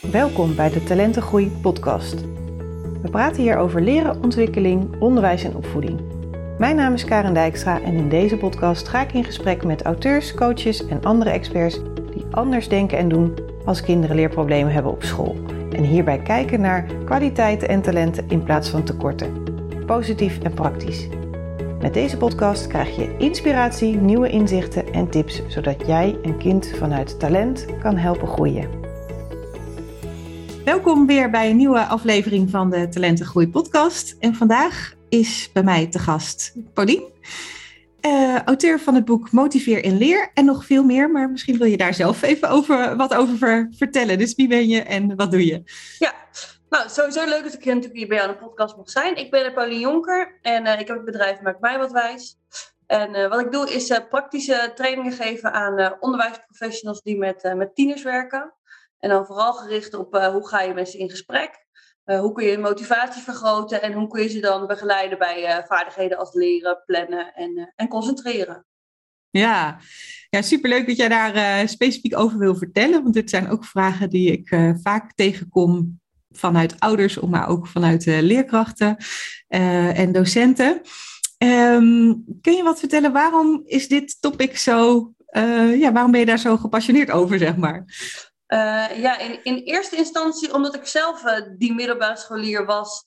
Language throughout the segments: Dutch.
Welkom bij de Talentengroei podcast. We praten hier over leren, ontwikkeling, onderwijs en opvoeding. Mijn naam is Karen Dijkstra en in deze podcast ga ik in gesprek met auteurs, coaches en andere experts die anders denken en doen als kinderen leerproblemen hebben op school. En hierbij kijken naar kwaliteiten en talenten in plaats van tekorten. Positief en praktisch. Met deze podcast krijg je inspiratie, nieuwe inzichten en tips, zodat jij een kind vanuit talent kan helpen groeien. Welkom weer bij een nieuwe aflevering van de Talentengroei podcast. En vandaag is bij mij te gast Paulien, uh, auteur van het boek Motiveer in Leer en nog veel meer. Maar misschien wil je daar zelf even over, wat over vertellen. Dus wie ben je en wat doe je? Ja, nou, sowieso leuk dat ik natuurlijk hier bij aan de podcast mag zijn. Ik ben Pauline Jonker en uh, ik heb het bedrijf Maak mij wat wijs. En uh, wat ik doe is praktische trainingen geven aan onderwijsprofessionals die met, met tieners werken. En dan vooral gericht op hoe ga je met ze in gesprek. hoe kun je motivatie vergroten en hoe kun je ze dan begeleiden bij vaardigheden als leren, plannen en, en concentreren. Ja. ja, superleuk dat jij daar specifiek over wil vertellen. Want dit zijn ook vragen die ik vaak tegenkom vanuit ouders, maar ook vanuit leerkrachten en docenten. Um, kun je wat vertellen, waarom is dit topic zo, ja, waarom ben je daar zo gepassioneerd over, zeg maar? Ja, in, in eerste instantie omdat ik zelf die middelbare scholier was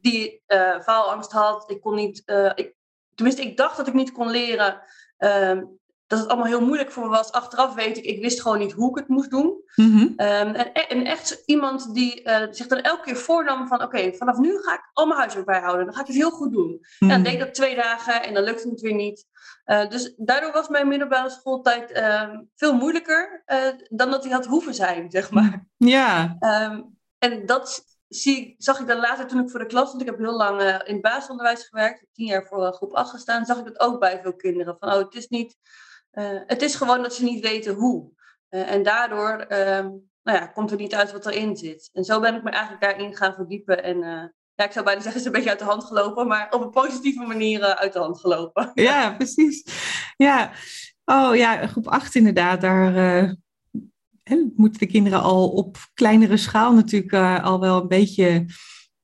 die faalangst had. Ik kon niet, ik, tenminste, ik dacht dat ik niet kon leren. Ehm, dat het allemaal heel moeilijk voor me was. Achteraf weet ik, ik wist gewoon niet hoe ik het moest doen. Mm en, en, echt iemand die zich dan elke keer voornam van... oké, vanaf nu ga ik al mijn huiswerk bijhouden. Dan ga ik het heel goed doen. Mm En dan mhm. deed ik dat twee dagen en dan lukte het weer niet. Uh, dus daardoor was mijn middelbare schooltijd uh, veel moeilijker... Eh, dan dat die had hoeven zijn, zeg maar. Ja. Um, en dat zie, zag ik dan later toen ik voor de klas... want ik heb heel lang in het basisonderwijs gewerkt... tien jaar voor groep 8 gestaan... zag ik dat ook bij veel kinderen. Van, oh, het is niet het is gewoon dat ze niet weten hoe. En daardoor uh, nou ja, komt er niet uit wat erin zit. En zo ben ik me eigenlijk daarin gaan verdiepen. En ja, ik zou bijna zeggen, is een beetje uit de hand gelopen, maar op een positieve manier uit de hand gelopen. Ja, precies. Ja, oh ja, groep 8 inderdaad, daar moeten de kinderen al op kleinere schaal natuurlijk al wel een beetje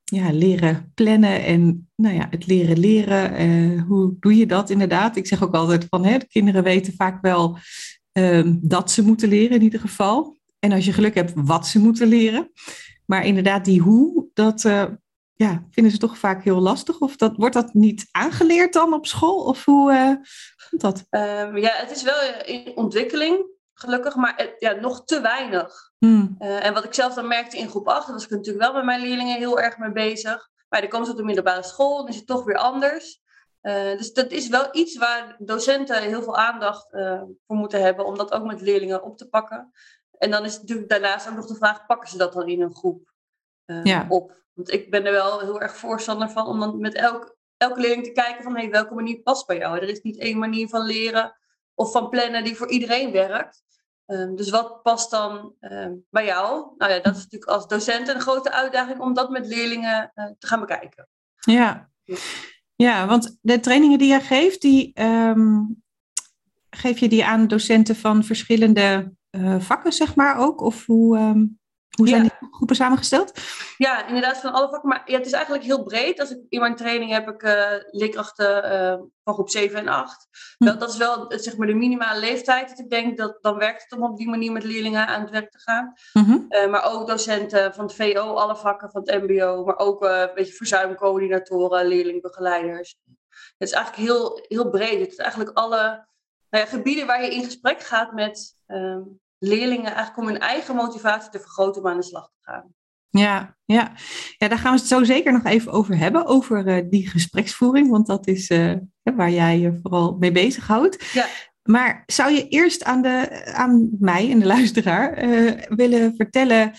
ja, leren plannen en nou ja, het leren leren. Uh, hoe doe je dat inderdaad? Ik zeg ook altijd van hè, de kinderen weten vaak wel uh, dat ze moeten leren in ieder geval. En als je geluk hebt, wat ze moeten leren. Maar inderdaad, die hoe, dat ja, vinden ze toch vaak heel lastig. Of dat, wordt dat niet aangeleerd dan op school? Of hoe uh, komt dat? Um, ja, het is wel in ontwikkeling gelukkig, maar ja, nog te weinig. Hmm. Uh, en wat ik zelf dan merkte in groep 8, daar was ik natuurlijk wel met mijn leerlingen heel erg mee bezig. Maar dan komen ze op de middelbare school, dan is het toch weer anders. Uh, dus dat is wel iets waar docenten heel veel aandacht voor moeten hebben, om dat ook met leerlingen op te pakken. En dan is natuurlijk daarnaast ook nog de vraag, pakken ze dat dan in een groep ja. op? Want ik ben er wel heel erg voorstander van om dan met elk, elke leerling te kijken van hey, welke manier past bij jou. Er is niet één manier van leren of van plannen die voor iedereen werkt. Um, dus wat past dan um, bij jou? Nou ja, dat is natuurlijk als docent een grote uitdaging om dat met leerlingen uh, te gaan bekijken. Ja. ja, want de trainingen die jij geeft, die um, geef je die aan docenten van verschillende uh, vakken, zeg maar ook? Of hoe, hoe zijn die groepen samengesteld? Ja, inderdaad, van alle vakken. Maar ja, het is eigenlijk heel breed. Als ik in mijn training heb ik uh, leerkrachten uh, van groep 7 en 8. Hm. Dat, dat, is wel zeg maar, de minimale leeftijd. Dat ik denk dat dan werkt het om op die manier met leerlingen aan het werk te gaan. Hm. Uh, maar ook docenten van het VO, alle vakken van het MBO. Maar ook een beetje verzuimcoördinatoren, leerlingbegeleiders. Het is eigenlijk heel, heel breed. Het is eigenlijk alle nou ja, gebieden waar je in gesprek gaat met. Um, leerlingen eigenlijk om hun eigen motivatie te vergroten om aan de slag te gaan. Ja, ja. ja, daar gaan we het zo zeker nog even over hebben, over uh, die gespreksvoering, want dat is uh, waar jij je vooral mee bezighoudt. Ja. Maar zou je eerst aan, de, aan mij en de luisteraar uh, willen vertellen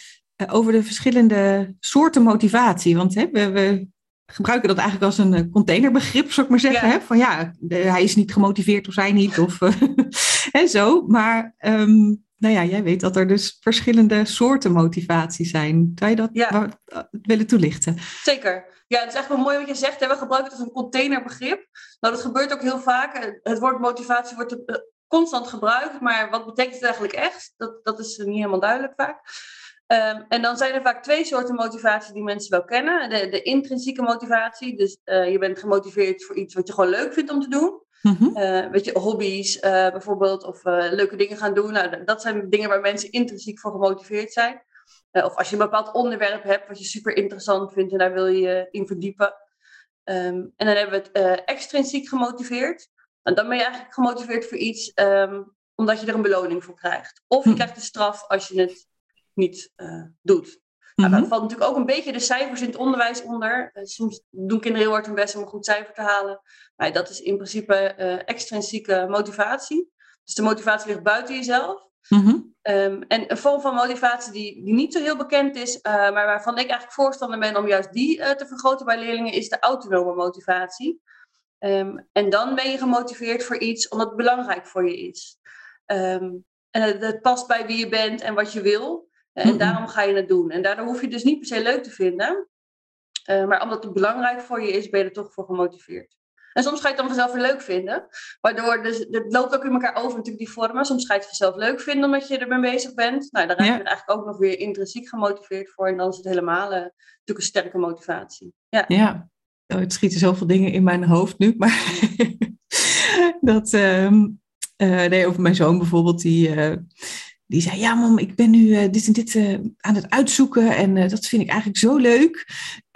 over de verschillende soorten motivatie? Want hè, we, we, gebruiken dat eigenlijk als een containerbegrip, zou ik maar zeggen. Ja. Hè? Van ja, de, hij is niet gemotiveerd of zij niet, of en zo. Maar um, nou ja, jij weet dat er dus verschillende soorten motivatie zijn. Zou je dat ja. willen toelichten? Zeker. Ja, het is echt wel mooi wat je zegt. We gebruiken het als een containerbegrip. Nou, dat gebeurt ook heel vaak. Het woord motivatie wordt eh, constant gebruikt, maar wat betekent het eigenlijk echt? Dat, dat is niet helemaal duidelijk vaak. Ehm, en dan zijn er vaak twee soorten motivatie die mensen wel kennen. De, de intrinsieke motivatie, dus uh, je bent gemotiveerd voor iets wat je gewoon leuk vindt om te doen. Mm weet je, hobby's uh, bijvoorbeeld, of leuke dingen gaan doen. Nou, dat zijn dingen waar mensen intrinsiek voor gemotiveerd zijn. of als je een bepaald onderwerp hebt wat je super interessant vindt en daar wil je in verdiepen. Um, en dan hebben we het extrinsiek gemotiveerd. En dan ben je eigenlijk gemotiveerd voor iets um, omdat je er een beloning voor krijgt. Of je hm. krijgt een straf als je het niet uh, doet. Nou, daar valt natuurlijk ook een beetje de cijfers in het onderwijs onder. Uh, soms doen kinderen heel hard hun best om een goed cijfer te halen. Maar dat is in principe uh, extrinsieke motivatie. Dus de motivatie ligt buiten jezelf. Mm -hmm. um, en een vorm van motivatie die, die niet zo heel bekend is, maar waarvan ik eigenlijk voorstander ben om juist die te vergroten bij leerlingen, is de autonome motivatie. Um, en dan ben je gemotiveerd voor iets omdat het belangrijk voor je is. Um, en het, het, past bij wie je bent en wat je wil. En daarom ga je het doen. En daardoor hoef je het dus niet per se leuk te vinden. Uh, maar omdat het belangrijk voor je is, ben je er toch voor gemotiveerd. En soms ga je het dan vanzelf weer leuk vinden. Waardoor, dus, het loopt ook in elkaar over natuurlijk die vormen. Soms ga je het vanzelf leuk vinden omdat je ermee bezig bent. Nou, dan raak je ja. eigenlijk ook nog weer intrinsiek gemotiveerd voor. En dan is het helemaal uh, natuurlijk een sterke motivatie. Ja. ja. Oh, het schieten zoveel dingen in mijn hoofd nu. Maar dat... Uh, nee, over mijn zoon bijvoorbeeld, die die zei, ja mam, ik ben nu uh, dit en dit uh, aan het uitzoeken en uh, dat vind ik eigenlijk zo leuk.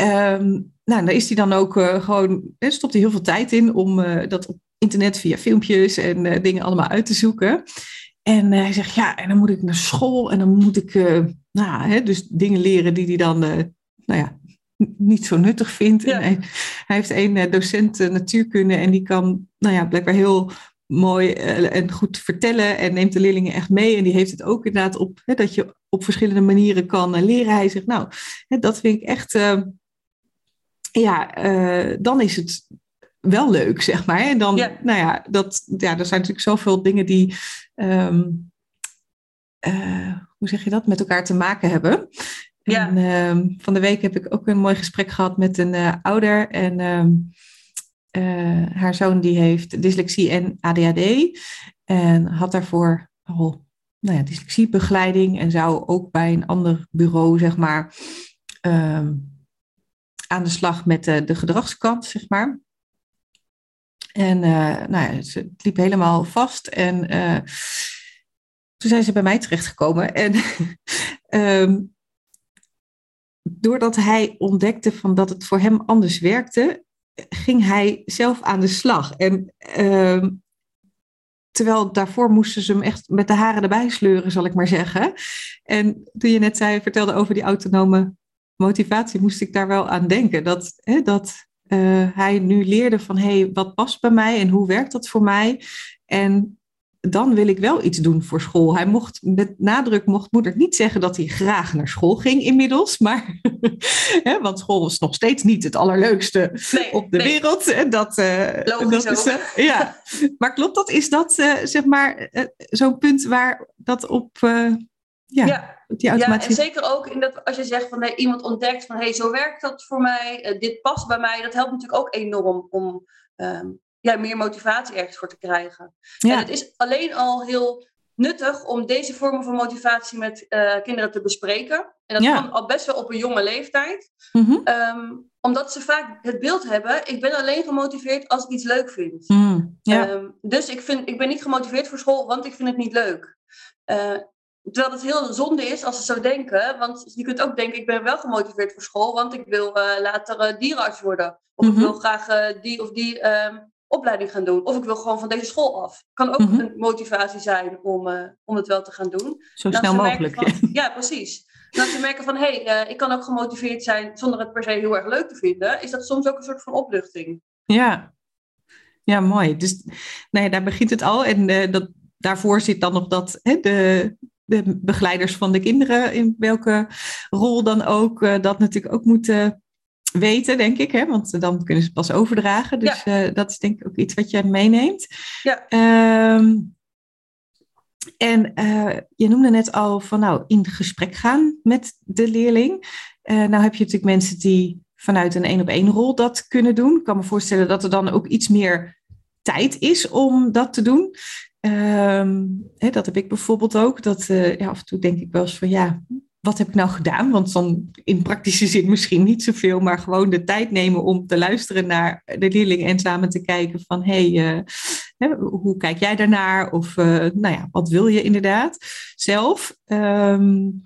Um, nou, daar is hij dan ook gewoon, stopt hij heel veel tijd in om dat op internet via filmpjes en dingen allemaal uit te zoeken. En hij zegt, ja, en dan moet ik naar school en dan moet ik, nou, hè, dus dingen leren die hij dan, nou ja, niet zo nuttig vindt. Ja. En hij, hij, heeft een docent natuurkunde en die kan, nou ja, blijkbaar heel mooi eh, en goed vertellen en neemt de leerlingen echt mee. En die heeft het ook inderdaad op hè, dat je op verschillende manieren kan eh, leren. Hij zegt, nou, hè, dat vind ik echt, uh, ja, uh, dan is het wel leuk, zeg maar. En dan, ja. nou ja, dat, ja, er zijn natuurlijk zoveel dingen die, um, hoe zeg je dat, met elkaar te maken hebben. Ja. En um, van de week heb ik ook een mooi gesprek gehad met een ouder. En um, uh, haar zoon die heeft dyslexie en ADHD. En had daarvoor al nou ja, dyslexiebegeleiding. En zou ook bij een ander bureau, zeg maar, um, aan de slag met de, de gedragskant, zeg maar. En uh, nou ja, het liep helemaal vast. En uh, toen zijn ze bij mij terechtgekomen. En um, doordat hij ontdekte van dat het voor hem anders werkte, ging hij zelf aan de slag. En uh, terwijl daarvoor moesten ze hem echt met de haren erbij sleuren, zal ik maar zeggen. En toen je net zei, vertelde over die autonome motivatie, moest ik daar wel aan denken. Dat, hè, dat uh, hij nu leerde van, hé, hey, wat past bij mij en hoe werkt dat voor mij? En dan wil ik wel iets doen voor school. Hij mocht met nadruk mocht moeder niet zeggen dat hij graag naar school ging inmiddels, maar hè, want school is nog steeds niet het allerleukste nee, op de nee. wereld. En dat, uh, Logisch dat is, uh, ja. Maar klopt dat? Is dat uh, zeg maar zo'n punt waar dat op ja, ja. Die automatische... Ja, en zeker ook in dat als je zegt van hey, iemand ontdekt van hey, zo werkt dat voor mij, dit past bij mij, dat helpt natuurlijk ook enorm om um, ja, meer motivatie ergens voor te krijgen. Ja. En het is alleen al heel nuttig om deze vormen van motivatie met uh, kinderen te bespreken. En dat ja. kan al best wel op een jonge leeftijd. Mm -hmm. um, omdat ze vaak het beeld hebben, ik ben alleen gemotiveerd als ik iets leuk vind. Mm, ja. um, dus ik, vind, ik ben niet gemotiveerd voor school, want ik vind het niet leuk. Uh, terwijl het heel zonde is als ze zo denken. Want je kunt ook denken, ik ben wel gemotiveerd voor school, want ik wil uh, later dierenarts worden. Of mm -hmm. ik wil graag die of die ehm, opleiding gaan doen. Of ik wil gewoon van deze school af. Kan ook mm -hmm. een motivatie zijn om, uh, om het wel te gaan doen. Zo snel mogelijk. Van, ja, precies. Als ze merken van, hé, hey, uh, ik kan ook gemotiveerd zijn zonder het per se heel erg leuk te vinden, is dat soms ook een soort van opluchting. Ja, ja mooi. Dus nee, daar begint het al. En uh, dat, daarvoor zit dan nog dat hè, de, de begeleiders van de kinderen, in welke rol dan ook, dat natuurlijk ook moeten weten, denk ik. Hè? Want dan kunnen ze pas overdragen. Dus ja. uh, dat is denk ik ook iets wat je meeneemt. Ja. Um, en uh, je noemde net al van nou in gesprek gaan met de leerling. Uh, nou heb je natuurlijk mensen die vanuit een één op één rol dat kunnen doen. Ik kan me voorstellen dat er dan ook iets meer tijd is om dat te doen. Um, hè, dat heb ik bijvoorbeeld ook. Dat ja, af en toe denk ik wel eens van ja, wat heb ik nou gedaan? Want dan in praktische zin misschien niet zoveel, maar gewoon de tijd nemen om te luisteren naar de leerling en samen te kijken van hé, hey, uh, hoe kijk jij daarnaar? Of uh, nou ja, wat wil je inderdaad zelf? Um,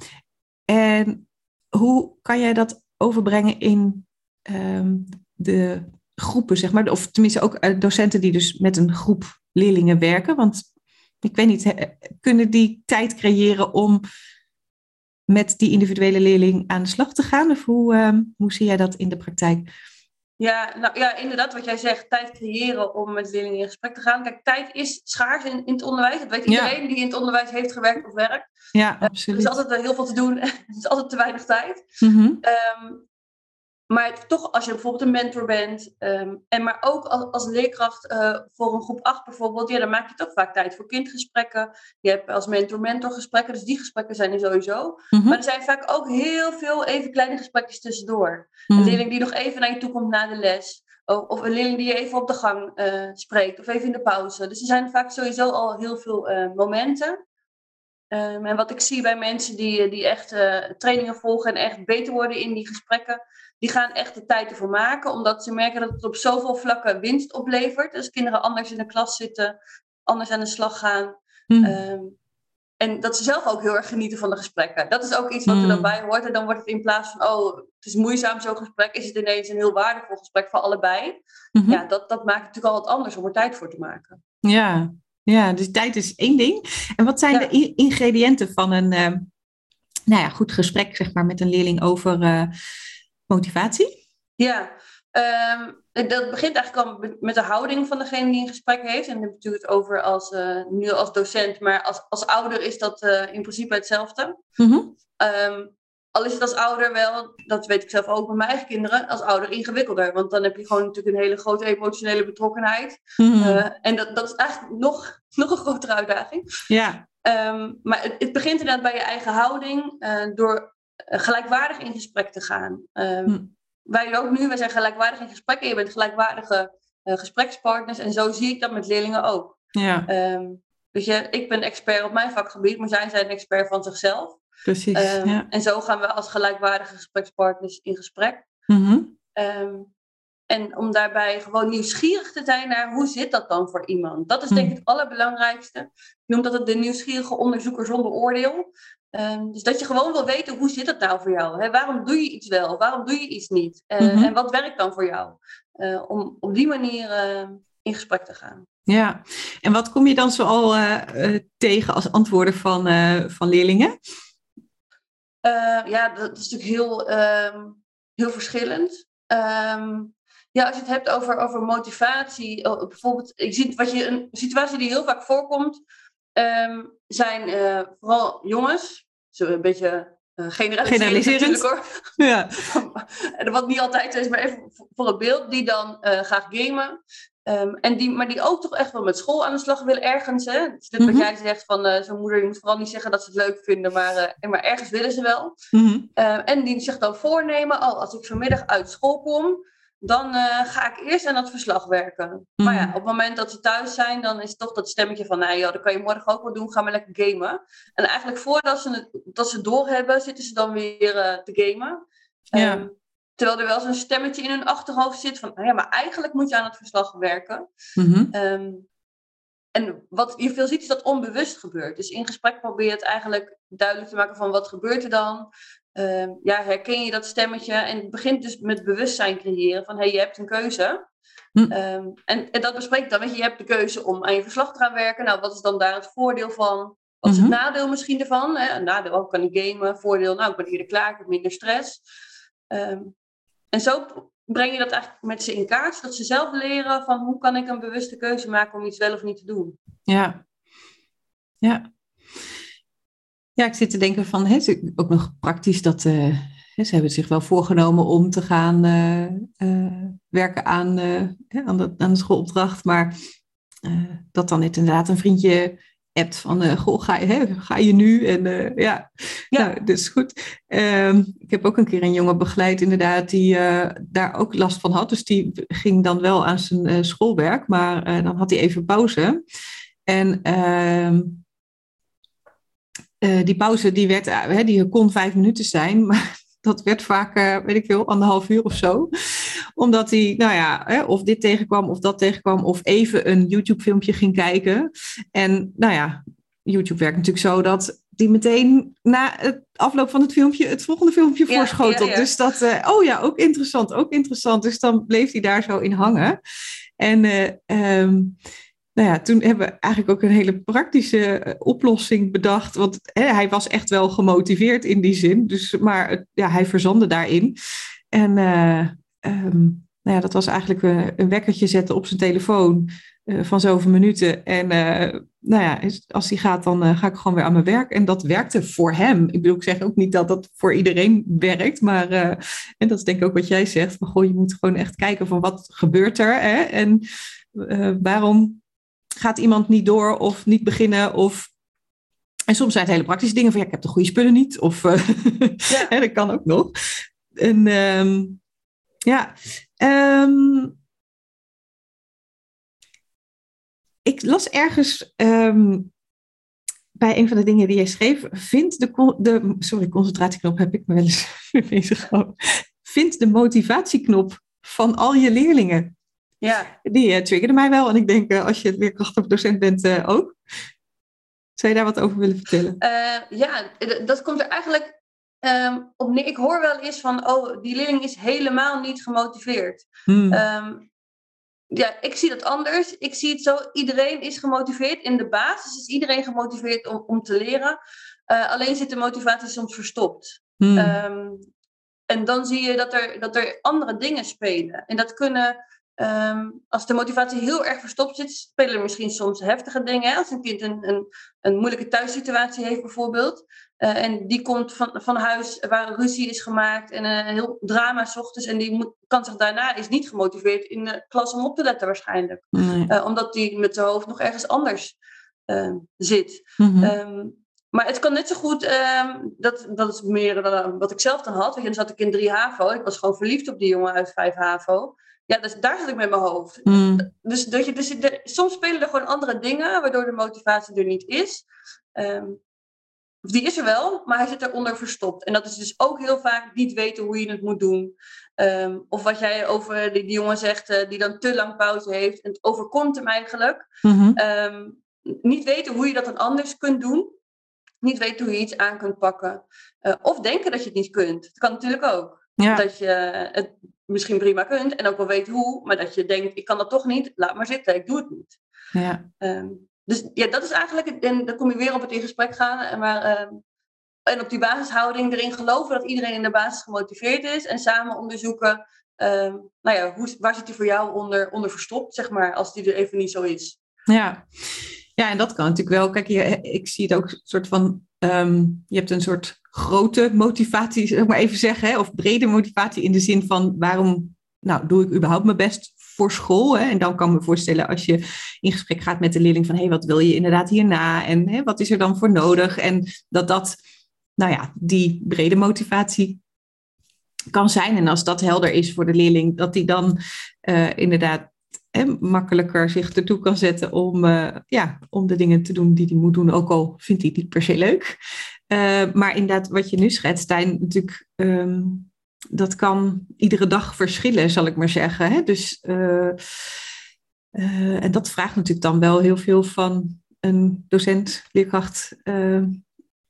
en hoe kan jij dat overbrengen in um, de groepen, zeg maar? Of tenminste ook uh, docenten die dus met een groep leerlingen werken. Want ik weet niet, kunnen die tijd creëren om met die individuele leerling aan de slag te gaan? Of hoe, uh, hoe zie jij dat in de praktijk? Ja, nou ja, inderdaad, wat jij zegt, tijd creëren om met leerlingen in gesprek te gaan. Kijk, tijd is schaars in, in het onderwijs. Dat weet iedereen die in het onderwijs heeft gewerkt of werkt. Ja, absoluut. er is altijd heel veel te doen. er is altijd te weinig tijd. Mm -hmm. um, maar toch, als je bijvoorbeeld een mentor bent, um, en maar ook als, als leerkracht uh, voor een groep 8 bijvoorbeeld, ja, dan maak je toch vaak tijd voor kindgesprekken. Je hebt als mentor-mentor gesprekken, dus die gesprekken zijn er sowieso. Mm -hmm. Maar er zijn vaak ook heel veel even kleine gesprekjes tussendoor. Mm -hmm. Een Mhm. leerling die nog even naar je toe komt na de les. Of, of een leerling die je even op de gang uh, spreekt, of even in de pauze. Dus er zijn vaak sowieso al heel veel uh, momenten. Um, en wat ik zie bij mensen die, die echt trainingen volgen en echt beter worden in die gesprekken, die gaan echt de tijd ervoor maken, omdat ze merken dat het op zoveel vlakken winst oplevert. Dus kinderen anders in de klas zitten, anders aan de slag gaan. Mm. Um, en dat ze zelf ook heel erg genieten van de gesprekken. Dat is ook iets wat er dan bij hoort. En dan wordt het in plaats van, oh, het is moeizaam zo'n gesprek, is het ineens een heel waardevol gesprek voor allebei. Mhm. Ja, dat, dat maakt het natuurlijk al wat anders om er tijd voor te maken. Ja, ja dus tijd is één ding. En wat zijn ja. de ingrediënten van een uh, nou ja, goed gesprek zeg maar, met een leerling over uh, motivatie? Ja, um, dat begint eigenlijk al met de houding van degene die een gesprek heeft. En dan heb je natuurlijk het over als, uh, nu als docent, maar als, als ouder is dat uh, in principe hetzelfde. Mm-hmm. Um, al is het als ouder wel, dat weet ik zelf ook met mijn eigen kinderen, als ouder ingewikkelder. Want dan heb je gewoon natuurlijk een hele grote emotionele betrokkenheid. Mm-hmm. Uh, en dat, dat is eigenlijk nog, nog een grotere uitdaging. Ja. Um, maar het, het, begint inderdaad bij je eigen houding, door gelijkwaardig in gesprek te gaan. Mm wij ook nu, wij zijn gelijkwaardig in gesprek en je bent gelijkwaardige uh, gesprekspartners. En zo zie ik dat met leerlingen ook. Ja. Um, dus je, ik ben expert op mijn vakgebied, maar zij zijn expert van zichzelf. Precies. Um, ja. En zo gaan we als gelijkwaardige gesprekspartners in gesprek. Um, en om daarbij gewoon nieuwsgierig te zijn naar hoe zit dat dan voor iemand. Dat is denk ik Mm. het allerbelangrijkste. Ik noem dat het de nieuwsgierige onderzoeker zonder oordeel. Um, dus dat je gewoon wil weten, hoe zit het nou voor jou? Hè? Waarom doe je iets wel? Waarom doe je iets niet? Uh, Mhm. En wat werkt dan voor jou? Uh, om op die manier uh, in gesprek te gaan. Ja, en wat kom je dan zoal uh, tegen als antwoorden van, van leerlingen? ja, dat is natuurlijk heel, um, heel verschillend. Um, ja, als je het hebt over, over motivatie, bijvoorbeeld, ik zie wat je, een situatie die heel vaak voorkomt, um, zijn uh, vooral jongens, zo een beetje uh, generaliserend, hoor. Ja. Wat niet altijd is, maar even voor het beeld, die dan uh, graag gamen. Um, en die, maar die ook toch echt wel met school aan de slag willen ergens. Hè? Dus dit mm -hmm. wat jij zegt van uh, zo'n moeder, je moet vooral niet zeggen dat ze het leuk vinden, maar, uh, maar ergens willen ze wel. Mm -hmm. en die zich dan voornemen, oh, als ik vanmiddag uit school kom, dan uh, ga ik eerst aan dat verslag werken. Mm. Maar ja, op het moment dat ze thuis zijn, dan is toch dat stemmetje van, nou ja, dat kan je morgen ook wel doen, ga maar lekker gamen. En eigenlijk voordat ze het dat ze doorhebben, zitten ze dan weer uh, te gamen. Ja. Um, terwijl er wel zo'n stemmetje in hun achterhoofd zit van, nou ja, maar eigenlijk moet je aan het verslag werken. Mm -hmm. um, en wat je veel ziet is dat onbewust gebeurt. Dus in gesprek probeer je het eigenlijk duidelijk te maken van wat gebeurt er dan. Um, ja, herken je dat stemmetje? En het begint dus met bewustzijn creëren van hey, je hebt een keuze. Hm. Um, en, en, dat bespreekt dan, weet je, je hebt de keuze om aan je verslag te gaan werken. Nou, wat is dan daar het voordeel van? Wat is Mhm. het nadeel misschien ervan? Hè? Een nadeel, oh, kan ik gamen. Voordeel, nou, ik ben eerder klaar, ik heb minder stress. Um, en zo breng je dat eigenlijk met ze in kaart, zodat ze zelf leren van hoe kan ik een bewuste keuze maken om iets wel of niet te doen. Ja. Ja. Ja, ik zit te denken van, hè, ook nog praktisch dat uh, ze hebben zich wel voorgenomen om te gaan uh, uh, werken aan, aan, de, aan de schoolopdracht, maar dat dan inderdaad een vriendje appt van, goh, ga je, hè, ga je nu? En ja, ja. Nou, dus goed. Um, ik heb ook een keer een jongen begeleid inderdaad die daar ook last van had, dus die ging dan wel aan zijn schoolwerk, maar dan had hij even pauze. En... Uh, die pauze die, werd, die kon vijf minuten zijn, maar dat werd vaak, weet ik veel, anderhalf uur of zo. Omdat hij, nou ja, of dit tegenkwam of dat tegenkwam, of even een YouTube-filmpje ging kijken. En nou ja, YouTube werkt natuurlijk zo dat die meteen na het afloop van het filmpje het volgende filmpje ja, voorschotelt. Dus dat, uh, oh ja, ook interessant, ook interessant. Dus dan bleef hij daar zo in hangen. En uh, um, nou ja, toen hebben we eigenlijk ook een hele praktische eh, oplossing bedacht. Want hè, hij was echt wel gemotiveerd in die zin. Dus, maar ja, hij verzandde daarin. En um, nou ja, dat was eigenlijk een, een wekkertje zetten op zijn telefoon uh, van zoveel minuten. En nou ja, als hij gaat, dan ga ik gewoon weer aan mijn werk. En dat werkte voor hem. Ik bedoel, ik zeg ook niet dat dat voor iedereen werkt. Maar, en dat is denk ik ook wat jij zegt. Van, goh, je moet gewoon echt kijken van wat gebeurt er. Hè? En waarom gaat iemand niet door of niet beginnen? Of en soms zijn het hele praktische dingen van ja, ik heb de goede spullen niet. Of ja. hè, dat kan ook nog. En um, ja, um, ik las ergens um, bij een van de dingen die jij schreef, vindt de, de sorry, concentratieknop heb ik me wel eens bezig gehouden. Vindt de motivatieknop van al je leerlingen. Ja. Die uh, triggerde mij wel. En ik denk, uh, als je leerkracht docent bent, uh, ook. Zou je daar wat over willen vertellen? ja, dat komt er eigenlijk um, op neer. Ik hoor wel eens van, oh, die leerling is helemaal niet gemotiveerd. Hmm. Um, ja, ik zie dat anders. Ik zie het zo, iedereen is gemotiveerd. In de basis is iedereen gemotiveerd om, om te leren. Uh, alleen zit de motivatie soms verstopt. Hmm. Um, en dan zie je dat er, dat er andere dingen spelen. En dat kunnen Um, als de motivatie heel erg verstopt zit, spelen er misschien soms heftige dingen. Als een kind een, een, een moeilijke thuissituatie heeft bijvoorbeeld. Uh, en die komt van, van huis waar een ruzie is gemaakt en een heel drama s ochtends. En die moet, kan zich daarna is niet gemotiveerd in de klas om op te letten waarschijnlijk. Nee. Uh, omdat die met zijn hoofd nog ergens anders uh, zit. -hmm. um, maar het kan net zo goed, um, dat, dat is meer dan wat ik zelf dan had. Weet je, dan zat ik in 3 HAVO. Ik was gewoon verliefd op die jongen uit 5 HAVO. Ja, dus daar zit ik met mijn hoofd. Mm. Dus, dat je, dus er, soms spelen er gewoon andere dingen, waardoor de motivatie er niet is. Um, die is er wel, maar hij zit eronder verstopt. En dat is dus ook heel vaak niet weten hoe je het moet doen. Um, of wat jij over die, die jongen zegt, uh, die dan te lang pauze heeft. En het overkomt hem eigenlijk. Mm -hmm. um, niet weten hoe je dat dan anders kunt doen. Niet weten hoe je iets aan kunt pakken. Uh, of denken dat je het niet kunt. Dat kan natuurlijk ook. Ja. Dat je het misschien prima kunt en ook wel weet hoe, maar dat je denkt, ik kan dat toch niet, laat maar zitten, ik doe het niet. Ja. Um, dus ja, dat is eigenlijk, en dan kom je weer op het in gesprek gaan, en, maar, um, en op die basishouding erin geloven dat iedereen in de basis gemotiveerd is en samen onderzoeken, um, nou ja, hoe, waar zit die voor jou onder, onder verstopt, zeg maar, als die er even niet zo is. Ja. Ja, en dat kan natuurlijk wel. Kijk, ik zie het ook een soort van. Um, je hebt een soort grote motivatie, zeg maar even zeggen, of brede motivatie in de zin van waarom nou, doe ik überhaupt mijn best voor school? Hè? En dan kan ik me voorstellen als je in gesprek gaat met de leerling van hé, hey, wat wil je inderdaad hierna? En hè, wat is er dan voor nodig? En dat dat, nou ja, die brede motivatie kan zijn. En als dat helder is voor de leerling, dat die dan uh, inderdaad makkelijker zich ertoe kan zetten om, uh, ja, om de dingen te doen die hij moet doen, ook al vindt hij het niet per se leuk. Uh, maar inderdaad, wat je nu schetst, Stijn, natuurlijk, um, dat kan iedere dag verschillen, zal ik maar zeggen. Hè? Dus, uh, en dat vraagt natuurlijk dan wel heel veel van een docent, leerkracht,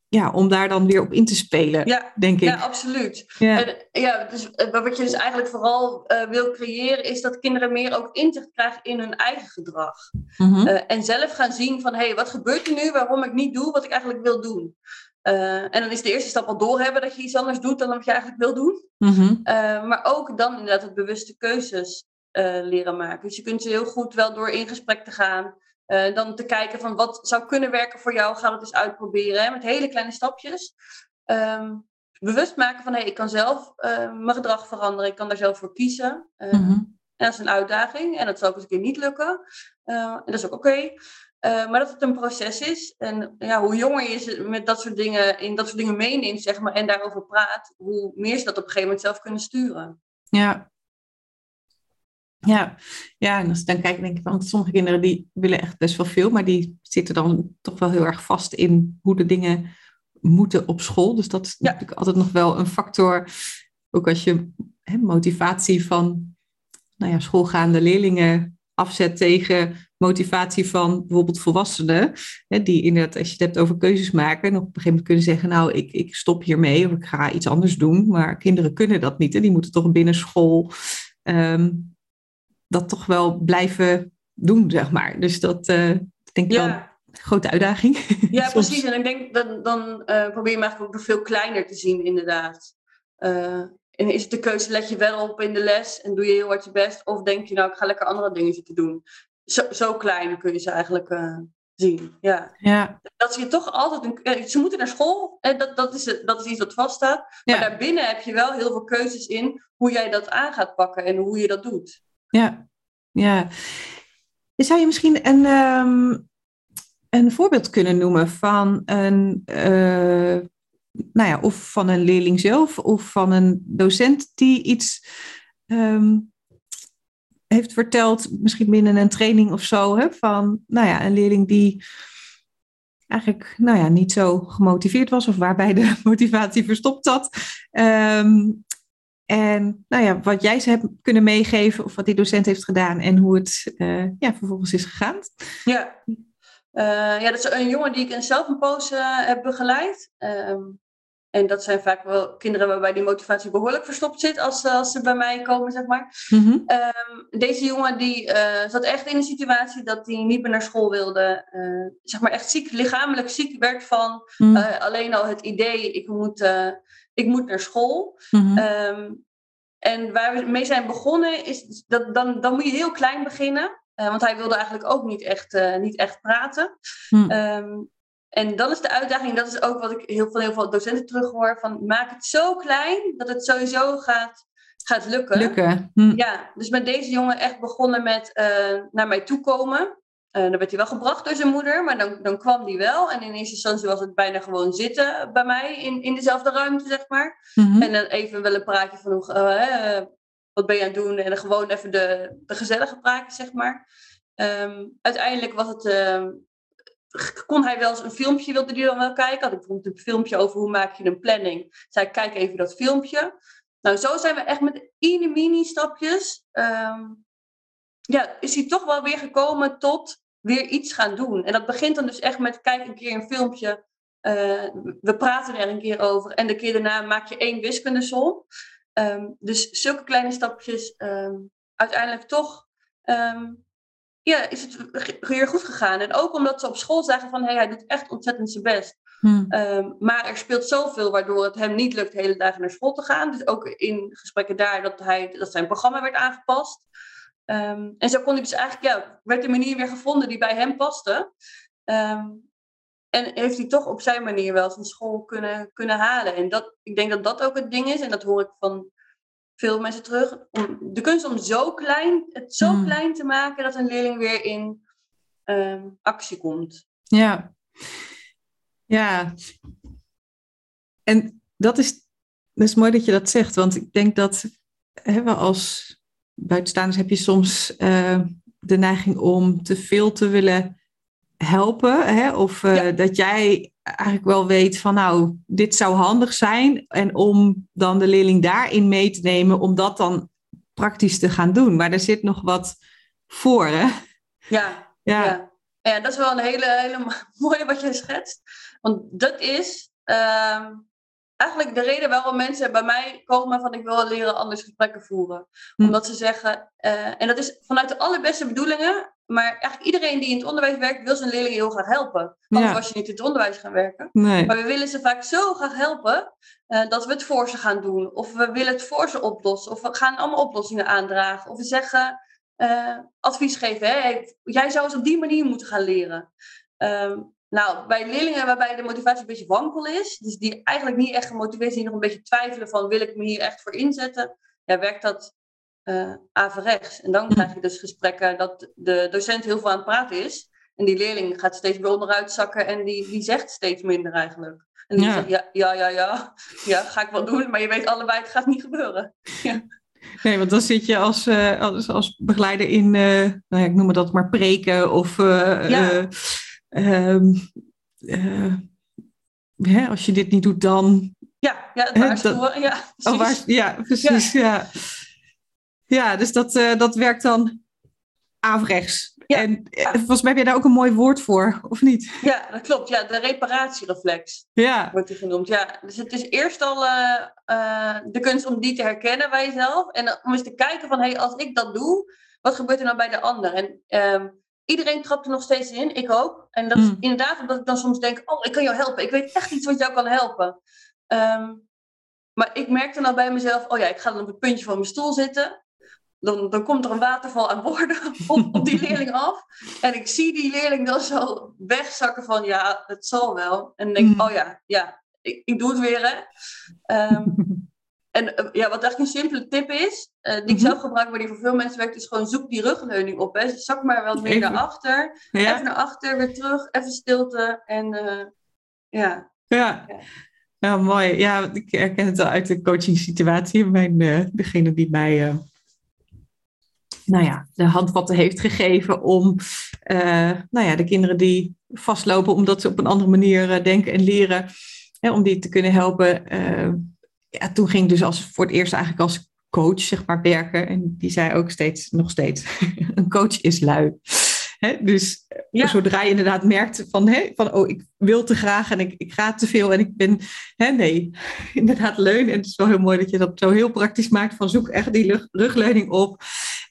ja, om daar dan weer op in te spelen, ja, denk ik. Ja, absoluut. Ja. En, ja, dus, eh, wat je dus eigenlijk vooral uh, wil creëren, is dat kinderen meer ook inzicht krijgen in hun eigen gedrag. Mm -hmm. uh, en zelf gaan zien van, hé, hey, wat gebeurt er nu waarom ik niet doe wat ik eigenlijk wil doen? Uh, en dan is de eerste stap al doorhebben dat je iets anders doet dan wat je eigenlijk wil doen. Mm -hmm. maar ook dan inderdaad het bewuste keuzes leren maken. Dus je kunt ze heel goed wel door in gesprek te gaan, dan te kijken van wat zou kunnen werken voor jou, ga dat eens uitproberen. Hè, met hele kleine stapjes. Um, bewust maken van hé, hey, ik kan zelf mijn gedrag veranderen, ik kan daar zelf voor kiezen. Mm -hmm. En dat is een uitdaging en dat zal ook eens een keer niet lukken. en dat is ook oké. Okay. Maar dat het een proces is. En ja, hoe jonger je met dat soort dingen, in dat soort dingen meeneemt, zeg maar, en daarover praat, hoe meer ze dat op een gegeven moment zelf kunnen sturen. Ja, ja, ja en als ik dan kijk, denk ik van sommige kinderen die willen echt best wel veel, maar die zitten dan toch wel heel erg vast in hoe de dingen moeten op school. Dus dat is natuurlijk altijd nog wel een factor. Ook als je hè, motivatie van nou ja, schoolgaande leerlingen afzet tegen motivatie van bijvoorbeeld volwassenen, hè, die inderdaad, als je het hebt over keuzes maken, nog op een gegeven moment kunnen zeggen, nou, ik, ik stop hiermee of ik ga iets anders doen. Maar kinderen kunnen dat niet. Hè. Die moeten toch binnen school um, dat toch wel blijven doen, zeg maar. Dus dat uh, denk ik ja. wel een grote uitdaging. Ja, precies. En ik denk dat dan uh, probeer je hem eigenlijk ook nog veel kleiner te zien, inderdaad. Uh, en is het de keuze, let je wel op in de les en doe je heel hard je best? Of denk je nou, ik ga lekker andere dingen zitten doen? Zo, zo klein kun je ze eigenlijk uh, zien. Ja. ja. Dat je toch altijd, een, ze moeten naar school, en dat, dat, is, dat is iets wat vaststaat. Maar daarbinnen heb je wel heel veel keuzes in hoe jij dat aan gaat pakken en hoe je dat doet. Ja, ja. Zou je misschien een, um, een voorbeeld kunnen noemen van een, uh, nou ja, of van een leerling zelf of van een docent die iets um, heeft verteld, misschien binnen een training of zo, hè, van nou ja, een leerling die eigenlijk nou ja, niet zo gemotiveerd was of waarbij de motivatie verstopt zat. Um, en nou ja, wat jij ze hebt kunnen meegeven of wat die docent heeft gedaan en hoe het uh, ja, vervolgens is gegaan. Ja. Uh, ja, dat is een jongen die ik zelf een poos heb begeleid. En dat zijn vaak wel kinderen waarbij die motivatie behoorlijk verstopt zit als, als ze bij mij komen, zeg maar. Mm -hmm. um, deze jongen die zat echt in een situatie dat hij niet meer naar school wilde. zeg maar echt ziek, lichamelijk ziek werd van mm. alleen al het idee, ik moet ik moet naar school. Mm um, en waar we mee zijn begonnen is dat dan, dan moet je heel klein beginnen. Want hij wilde eigenlijk ook niet echt, niet echt praten. Um, en dan is de uitdaging, dat is ook wat ik heel, van heel veel docenten terughoor, van maak het zo klein dat het sowieso gaat, gaat lukken. Lukken. Mm. Ja, dus met deze jongen echt begonnen met uh, naar mij toe komen. Uh, dan werd hij wel gebracht door zijn moeder, maar dan, dan kwam hij wel. En in eerste instantie was het bijna gewoon zitten bij mij in, in dezelfde ruimte, zeg maar. Mm-hmm. En dan even wel een praatje van hoe, uh, wat ben je aan het doen? En dan gewoon even de, de gezellige praatjes, zeg maar. Um, uiteindelijk was het, uh, kon hij wel eens een filmpje, wilde hij dan wel kijken. Had ik bijvoorbeeld een filmpje over hoe maak je een planning. Zei kijk even dat filmpje. Nou, zo zijn we echt met mini mini stapjes... Um, ja, is hij toch wel weer gekomen tot weer iets gaan doen. En dat begint dan dus echt met kijk een keer een filmpje. Uh, we praten er een keer over. En de keer daarna maak je één wiskundesom. Um, dus zulke kleine stapjes. Um, uiteindelijk toch ja, is het weer goed gegaan. En ook omdat ze op school zagen van hey, hij doet echt ontzettend zijn best. Hmm. maar er speelt zoveel waardoor het hem niet lukt de hele dagen naar school te gaan. Dus ook in gesprekken daar dat, hij, dat zijn programma werd aangepast. Um, en zo kon hij dus eigenlijk, ja, werd de manier weer gevonden die bij hem paste. Um, en heeft hij toch op zijn manier wel zijn school kunnen, kunnen halen. En dat, ik denk dat dat ook het ding is. En dat hoor ik van veel mensen terug. Om, de kunst om zo klein, het zo hmm. klein te maken dat een leerling weer in um, actie komt. Ja. Ja. En dat is, dat is mooi dat je dat zegt. Want ik denk dat hè, we als buitenstaanders heb je soms uh, de neiging om te veel te willen helpen. Hè? Of uh, dat jij eigenlijk wel weet van nou, dit zou handig zijn. En om dan de leerling daarin mee te nemen, om dat dan praktisch te gaan doen. Maar er zit nog wat voor, hè? Ja, ja. ja. ja dat is wel een hele, hele mooie wat je schetst. Want dat is... Uh, eigenlijk de reden waarom mensen bij mij komen van ik wil leren anders gesprekken voeren. Hm. Omdat ze zeggen, uh, en dat is vanuit de allerbeste bedoelingen, maar eigenlijk iedereen die in het onderwijs werkt wil zijn leerlingen heel graag helpen. Anders was je niet in het onderwijs gaan werken. Nee. Maar we willen ze vaak zo graag helpen uh, dat we het voor ze gaan doen. Of we willen het voor ze oplossen. Of we gaan allemaal oplossingen aandragen. Of we zeggen, uh, advies geven. Hè? Jij zou eens op die manier moeten gaan leren. Um, nou, bij leerlingen waarbij de motivatie een beetje wankel is, dus die eigenlijk niet echt gemotiveerd zijn, die nog een beetje twijfelen van wil ik me hier echt voor inzetten, ja, werkt dat uh, averechts. En dan krijg je dus gesprekken dat de docent heel veel aan het praten is en die leerling gaat steeds weer onderuit zakken en die, die zegt steeds minder eigenlijk. En die ja. zegt ja, ja, ja, ja, ja, ga ik wel doen, maar je weet allebei, het gaat niet gebeuren. Ja. Nee, want dan zit je als, uh, als, als begeleider in, uh, nou ja, ik noem het dat maar preken of ja. Uh, hè, als je dit niet doet, dan. Ja, ja, het waarschuwen. ja, oh, precies. Oh, ja, precies. Ja. ja. Dus dat, uh, dat werkt dan averechts. Ja. En eh, volgens mij heb je daar ook een mooi woord voor, of niet? Ja, dat klopt. Ja, de reparatiereflex ja. wordt die genoemd. Ja, dus het is eerst al uh, de kunst om die te herkennen bij jezelf. En om eens te kijken van, hé, hey, als ik dat doe, wat gebeurt er nou bij de ander? En uh, iedereen trapt er nog steeds in, ik ook. En dat is mm. inderdaad omdat ik dan soms denk, oh, ik kan jou helpen. Ik weet echt iets wat jou kan helpen. Um, maar ik merkte dan bij mezelf, oh ja, ik ga dan op het puntje van mijn stoel zitten dan, dan komt er een waterval aan woorden op, op die leerling af. En ik zie die leerling dan zo wegzakken van ja, het zal wel. En denk mm. oh ja, ja, ik, ik doe het weer hè. Ehm, en uh, ja, wat echt een simpele tip is, uh, die ik mhm. zelf gebruik, maar die voor veel mensen werkt, is gewoon zoek die rugleuning op. Hè. zak maar wat meer naar achter. Even naar achter, weer terug, even stilte. En uh, ja. ja. Ja, mooi. Ja, ik herken het al uit de coaching situatie. Mijn, degene die mij nou ja, de handvatten heeft gegeven om uh, nou ja, de kinderen die vastlopen omdat ze op een andere manier uh, denken en leren, hè, om die te kunnen helpen. Uh, ja, toen ging ik dus als, voor het eerst eigenlijk als coach zeg maar, werken. En die zei ook steeds, nog steeds, een coach is lui. Hè, dus ja. zodra je inderdaad merkt van, hè, van, oh, ik wil te graag en ik, ik ga te veel en ik ben, hè, nee, inderdaad leun. En het is wel heel mooi dat je dat zo heel praktisch maakt van zoek echt die rugleuning op.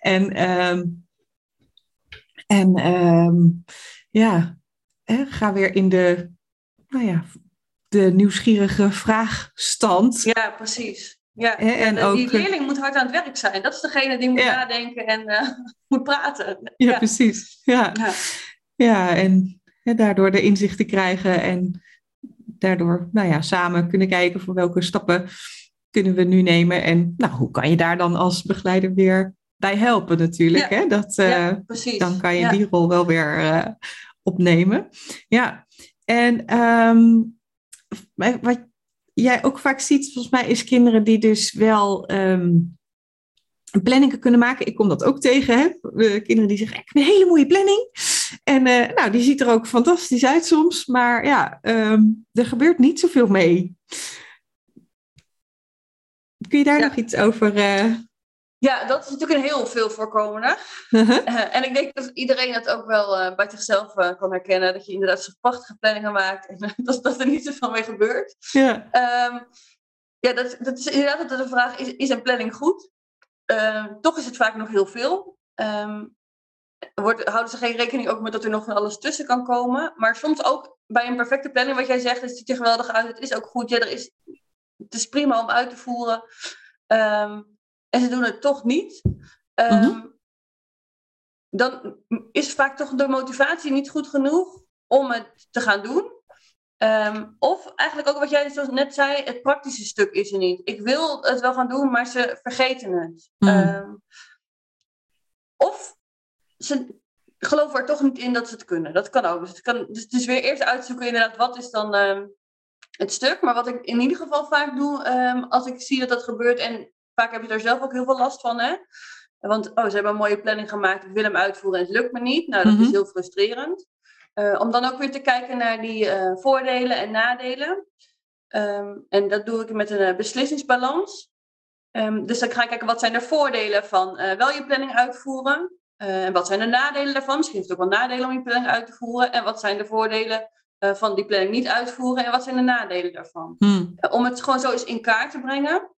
En, um, en um, ja, hè, ga weer in de, nou ja, de nieuwsgierige vraagstand. Ja, precies. Ja, en, ook, die leerling moet hard aan het werk zijn. Dat is degene die moet nadenken en uh, moet praten. Ja, ja. precies. Ja, ja. ja en daardoor de inzicht te krijgen en daardoor nou ja, samen kunnen kijken voor welke stappen kunnen we nu nemen. En nou, hoe kan je daar dan als begeleider weer bij helpen natuurlijk. Hè? Dat, uh, dan kan je die rol wel weer uh, opnemen. Ja, en um, wat jij ook vaak ziet, volgens mij, is kinderen die dus wel um, planningen kunnen maken. Ik kom dat ook tegen. Hè? kinderen die zeggen, ik heb een hele mooie planning. En uh, nou, die ziet er ook fantastisch uit soms. Maar ja, um, er gebeurt niet zoveel mee. Kun je daar nog iets over ja, dat is natuurlijk een heel veel voorkomende. Uh-huh. Eh, en ik denk dat iedereen het ook wel uh, bij zichzelf uh, kan herkennen. Dat je inderdaad zo'n prachtige planningen maakt. En dat, dat er niet zoveel mee gebeurt. Ja, um, ja dat, dat is inderdaad de vraag, is, is een planning goed? Uh, toch is het vaak nog heel veel. Um, wordt, houden ze geen rekening ook met dat er nog van alles tussen kan komen. Maar soms ook bij een perfecte planning, wat jij zegt, het ziet er geweldig uit. Het is ook goed. Ja, er is, het is prima om uit te voeren. Um, en ze doen het toch niet, um, dan is vaak toch de motivatie niet goed genoeg om het te gaan doen. Um, of eigenlijk ook wat jij dus net zei, het praktische stuk is er niet. Ik wil het wel gaan doen, maar ze vergeten het. Mm. of ze geloven er toch niet in dat ze het kunnen. Dat kan ook. Dus het, kan, dus het is weer eerst uitzoeken inderdaad, wat is dan het stuk. Maar wat ik in ieder geval vaak doe, als ik zie dat dat gebeurt en vaak heb je er zelf ook heel veel last van, hè? Want oh, ze hebben een mooie planning gemaakt, ik wil hem uitvoeren en het lukt me niet. Nou, dat is mhm. heel frustrerend. Uh, om dan ook weer te kijken naar die uh, voordelen en nadelen. Um, en dat doe ik met een uh, beslissingsbalans. Um, dus dan ga ik kijken wat zijn de voordelen van wel je planning uitvoeren. en wat zijn de nadelen daarvan? Misschien is het ook wel nadelen om je planning uit te voeren. En wat zijn de voordelen van die planning niet uitvoeren? En wat zijn de nadelen daarvan? Hmm. om het gewoon zo eens in kaart te brengen.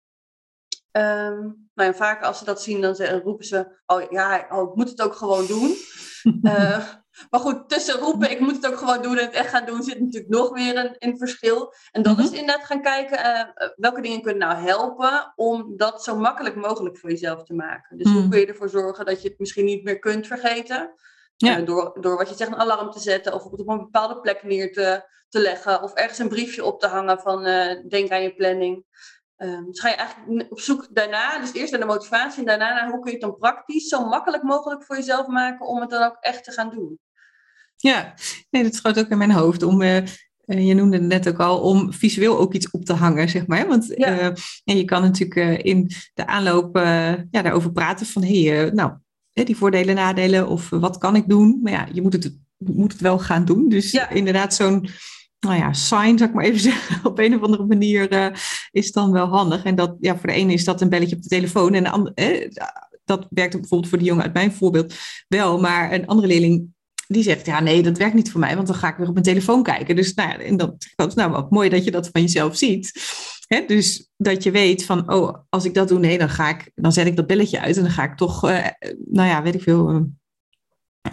Um, nou ja, vaak als ze dat zien, dan roepen ze: Oh ja, oh, ik moet het ook gewoon doen. uh, maar goed, tussen roepen, ik moet het ook gewoon doen en het echt gaan doen, zit natuurlijk nog weer een, een verschil. En dan mm is inderdaad gaan kijken uh, welke dingen kunnen nou helpen om dat zo makkelijk mogelijk voor jezelf te maken. Dus hoe mhm. kun je ervoor zorgen dat je het misschien niet meer kunt vergeten? Ja. Uh, door, door wat je zegt, een alarm te zetten of op een bepaalde plek neer te, te leggen of ergens een briefje op te hangen van denk aan je planning. Um, dus ga je eigenlijk op zoek daarna, dus eerst naar de motivatie en daarna naar hoe kun je het dan praktisch zo makkelijk mogelijk voor jezelf maken om het dan ook echt te gaan doen. Ja, nee, dat schoot ook in mijn hoofd. Om, uh, je noemde het net ook al, om visueel ook iets op te hangen, zeg maar. Want ja. uh, en je kan natuurlijk in de aanloop ja, daarover praten van, hé, hey, nou, die voordelen, nadelen of wat kan ik doen? Maar ja, je moet het, moet het wel gaan doen. Dus inderdaad zo'n nou ja, sign, zou ik maar even zeggen, op een of andere manier uh, is dan wel handig. En dat, ja, voor de ene is dat een belletje op de telefoon. En de andere, eh, dat werkt bijvoorbeeld voor de jongen uit mijn voorbeeld wel. Maar een andere leerling die zegt, ja nee, dat werkt niet voor mij, want dan ga ik weer op mijn telefoon kijken. Dus nou ja, en dat, nou wat mooi dat je dat van jezelf ziet. Dus dat je weet van, oh, als ik dat doe, nee, dan ga ik, dan zet ik dat belletje uit en dan ga ik toch, uh, nou ja, weet ik veel,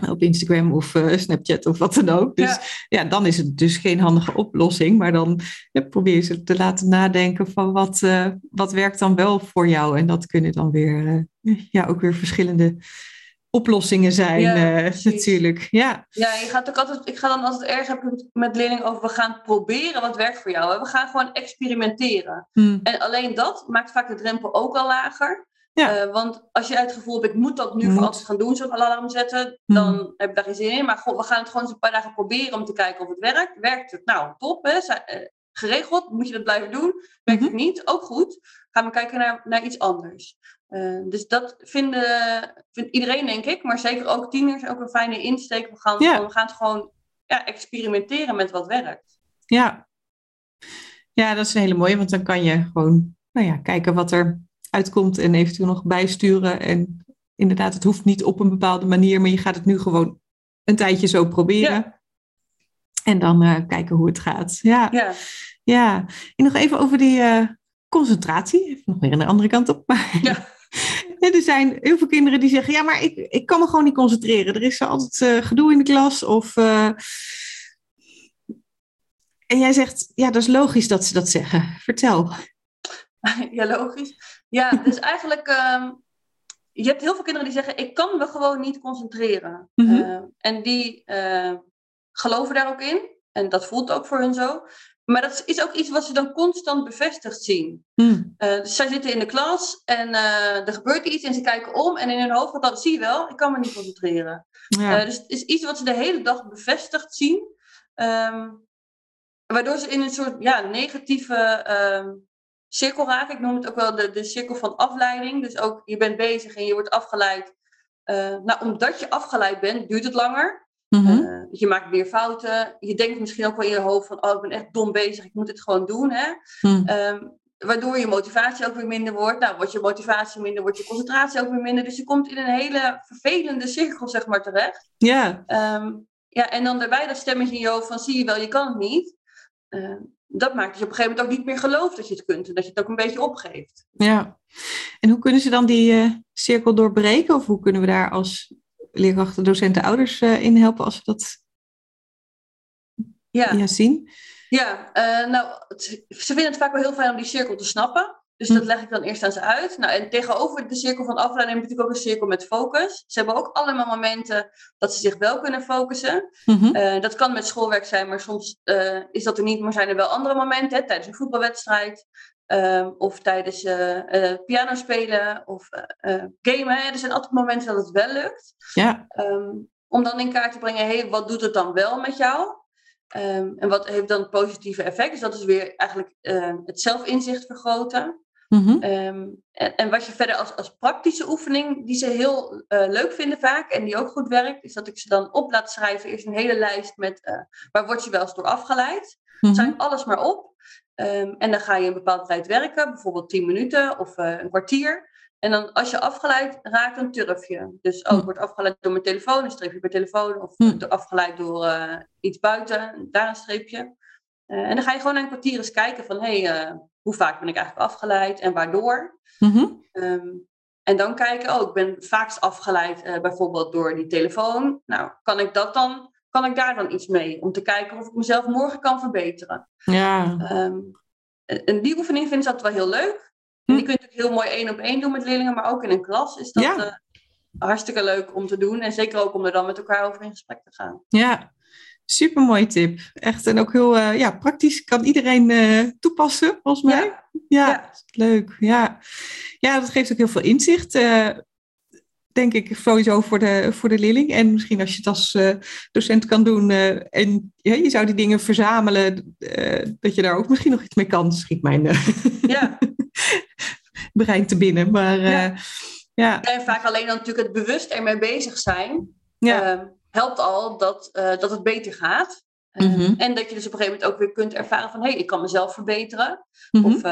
op Instagram of uh, Snapchat of wat dan ook. Dus ja. dan is het dus geen handige oplossing, maar dan ja, probeer je ze te laten nadenken van wat, wat werkt dan wel voor jou. En dat kunnen dan weer, ja, ook weer verschillende oplossingen zijn, ja, natuurlijk. Ja. ja, je gaat ook altijd, ik ga dan als het erg heb met leerlingen over, we gaan proberen wat werkt voor jou. We gaan gewoon experimenteren. Hmm. En alleen dat maakt vaak de drempel ook al lager. Ja. Uh, want als je het gevoel hebt, ik moet dat nu voor altijd gaan doen, zo'n alarm zetten, hmm. dan heb ik daar geen zin in. Maar we gaan het gewoon eens een paar dagen proberen om te kijken of het werkt. Werkt het? Nou, top. Hè? Eh, geregeld, moet je dat blijven doen. Werkt het mhm. niet? Ook goed. Gaan we kijken naar, naar iets anders. Uh, dus dat vinden, vindt iedereen, denk ik, maar zeker ook tieners ook een fijne insteek. We gaan, we gaan het gewoon ja, experimenteren met wat werkt. Ja. ja, dat is een hele mooie, want dan kan je gewoon nou ja, kijken wat er uitkomt en eventueel nog bijsturen. En inderdaad, het hoeft niet op een bepaalde manier, maar je gaat het nu gewoon een tijdje zo proberen. Ja. En dan uh, kijken hoe het gaat. Ja. ja. ja. En nog even over die uh, concentratie. Even nog weer aan de andere kant op. Maar ja. er zijn heel veel kinderen die zeggen: Ja, maar ik, ik kan me gewoon niet concentreren. Er is altijd uh, gedoe in de klas. Of, En jij zegt: Ja, dat is logisch dat ze dat zeggen. Vertel. Ja, logisch. Ja, dus eigenlijk. Um, je hebt heel veel kinderen die zeggen: Ik kan me gewoon niet concentreren. Mm -hmm. en die geloven daar ook in. En dat voelt ook voor hun zo. Maar dat is ook iets wat ze dan constant bevestigd zien. Hmm. Uh, dus zij zitten in de klas en uh, er gebeurt iets en ze kijken om en in hun hoofd gaat dat, zie je wel, ik kan me niet concentreren. Ja. Uh, dus het is iets wat ze de hele dag bevestigd zien. Um, waardoor ze in een soort ja, negatieve um, cirkel raken. Ik noem het ook wel de, de cirkel van afleiding. Dus ook je bent bezig en je wordt afgeleid. nou, omdat je afgeleid bent, duurt het langer. Mm je maakt weer fouten. Je denkt misschien ook wel in je hoofd van, oh, ik ben echt dom bezig, ik moet dit gewoon doen. Hè? Mm. Um, waardoor je motivatie ook weer minder wordt. Nou, wordt je motivatie minder, wordt je concentratie ook weer minder. Dus je komt in een hele vervelende cirkel, zeg maar, terecht. Ja. Um, ja, en dan daarbij dat stemmetje in je hoofd van, zie je wel, je kan het niet. Uh, dat maakt dat je op een gegeven moment ook niet meer gelooft dat je het kunt. En dat je het ook een beetje opgeeft. Ja. En hoe kunnen ze dan die uh, cirkel doorbreken? Of hoe kunnen we daar als leerkrachten, docenten, ouders uh, in helpen als we dat ja. ja zien? Ja, uh, nou, ze vinden het vaak wel heel fijn om die cirkel te snappen. Dus dat leg ik dan eerst aan ze uit. Nou, en tegenover de cirkel van afleiding heb je natuurlijk ook een cirkel met focus. Ze hebben ook allemaal momenten dat ze zich wel kunnen focussen. Mm uh, dat kan met schoolwerk zijn, maar soms uh, is dat er niet. Maar zijn er wel andere momenten, hè, tijdens een voetbalwedstrijd. Um, of tijdens uh, piano spelen of gamen. Er zijn altijd momenten dat het wel lukt. Ja. Um, om dan in kaart te brengen, hey, wat doet het dan wel met jou? Um, en wat heeft dan het positieve effect? Dus dat is weer eigenlijk het zelfinzicht vergroten. Mm -hmm. um, en, en, wat je verder als, als praktische oefening, die ze heel uh, leuk vinden vaak en die ook goed werkt, is dat ik ze dan op laat schrijven. Eerst een hele lijst met uh, waar word je wel eens door afgeleid. Mm -hmm. Schrijf alles maar op. Um, en dan ga je een bepaalde tijd werken, bijvoorbeeld 10 minuten of uh, een kwartier. En dan als je afgeleid raakt, dan turf je. Dus oh, ik word afgeleid door mijn telefoon, een streepje per telefoon. Of hm. afgeleid door iets buiten, daar een streepje. Uh, en dan ga je gewoon een kwartier eens kijken van... hé, hey, hoe vaak ben ik eigenlijk afgeleid en waardoor? Mm -hmm. um, en dan kijken, oh, ik ben vaakst afgeleid bijvoorbeeld door die telefoon. Nou, kan ik dat dan kan ik daar dan iets mee? Om te kijken of ik mezelf morgen kan verbeteren. Ja. Um, en die oefening vind ik altijd wel heel leuk. En die hm. kun je natuurlijk heel mooi één op één doen met leerlingen, maar ook in een klas is dat ja. hartstikke leuk om te doen. En zeker ook om er dan met elkaar over in gesprek te gaan. Ja, super mooie tip. Echt en ook heel uh, ja, praktisch. Kan iedereen uh, toepassen, volgens mij. Ja. ja, ja. leuk. Ja. ja, dat geeft ook heel veel inzicht denk ik sowieso voor de, voor de leerling. En misschien als je het als docent kan doen en ja, je zou die dingen verzamelen, dat je daar ook misschien nog iets mee kan. Schiet mijn ja. brein te binnen. Maar ja. ja. En vaak alleen dan natuurlijk het bewust ermee bezig zijn, ja. Helpt al dat, dat het beter gaat. Mhm. En dat je dus op een gegeven moment ook weer kunt ervaren van... hé, hey, ik kan mezelf verbeteren. Mhm. Of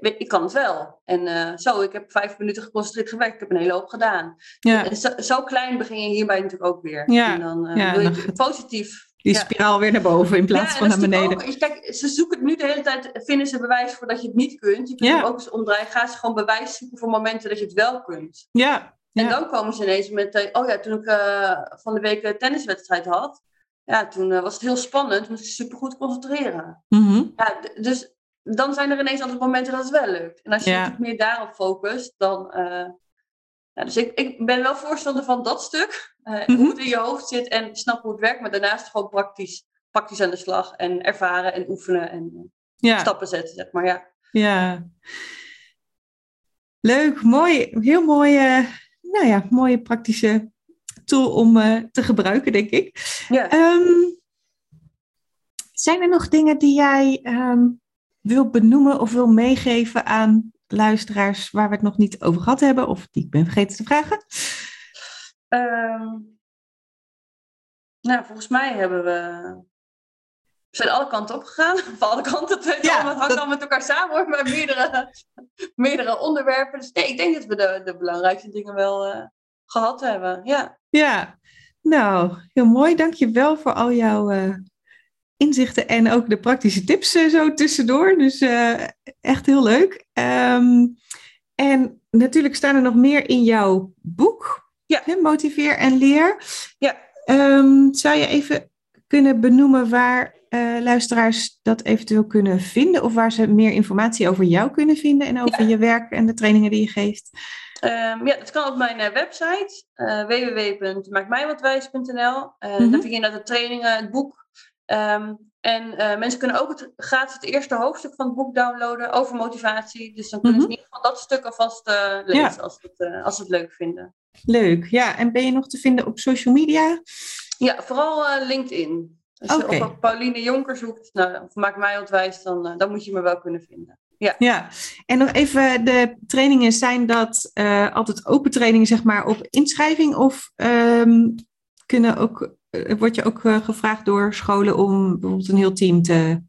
ik kan het wel. En zo, ik heb vijf minuten geconcentreerd gewerkt. Ik heb een hele hoop gedaan. Ja. Zo, zo, klein begin je hierbij natuurlijk ook weer. Ja. En dan wil je positief die spiraal weer naar boven in plaats van naar beneden. Ook, kijk, ze zoeken het nu de hele tijd, vinden ze bewijs voor dat je het niet kunt. Je kunt ja. ook eens omdraaien. Ga ze gewoon bewijs zoeken voor momenten dat je het wel kunt. Ja. En dan komen ze ineens met, uh, oh ja, toen ik uh, van de week een tenniswedstrijd had, ja, toen uh, was het heel spannend, moest ik super goed concentreren. Mm -hmm. ja, dus dan zijn er ineens altijd momenten dat het wel lukt. En als je ja. meer daarop focust, dan ja, dus ik, ik ben wel voorstander van dat stuk. Uh, Hoe het in je hoofd zit en snap hoe het werkt. Maar daarnaast gewoon praktisch, praktisch aan de slag. En ervaren en oefenen en ja. stappen zetten, zeg maar. Ja. ja. Leuk, mooi. Heel mooie, nou ja, mooie praktische tool om uh, te gebruiken, denk ik. Ja. Um, zijn er nog dingen die jij um, wil benoemen of wil meegeven aan luisteraars waar we het nog niet over gehad hebben of die ik ben vergeten te vragen? Um, nou, volgens mij hebben we. We zijn alle kanten opgegaan. Van alle kanten. Het, ja, allemaal, hangt allemaal met elkaar samen met meerdere, meerdere onderwerpen. Dus nee, ik denk dat we de, de belangrijkste dingen wel uh, gehad hebben. Ja. ja, nou, heel mooi. Dank je wel voor al jouw uh, inzichten en ook de praktische tips uh, zo tussendoor. Dus echt heel leuk. Um, en natuurlijk staan er nog meer in jouw boek. Ja. Motiveer en leer. Ja. Um, zou je even kunnen benoemen waar uh, luisteraars dat eventueel kunnen vinden? Of waar ze meer informatie over jou kunnen vinden en over je werk en de trainingen die je geeft? Um, ja, dat kan op mijn uh, website uh, www.maakmijwatwijs.nl. Uh. Daar vind je de trainingen, het boek. Um, en mensen kunnen ook het, gratis het eerste hoofdstuk van het boek downloaden over motivatie. Dus dan kunnen ze mm -hmm. in ieder geval dat stuk alvast lezen als, het, als ze het leuk vinden. Leuk, ja. En ben je nog te vinden op social media? Ja, vooral LinkedIn. Als okay. je op Pauline Jonker zoekt, nou, of maak mij ontwijs, dan, dan moet je me wel kunnen vinden. Ja. ja, en nog even, de trainingen, zijn dat altijd open trainingen, zeg maar, op inschrijving? Of um, kunnen ook eh, word je ook uh, gevraagd door scholen om bijvoorbeeld een heel team te,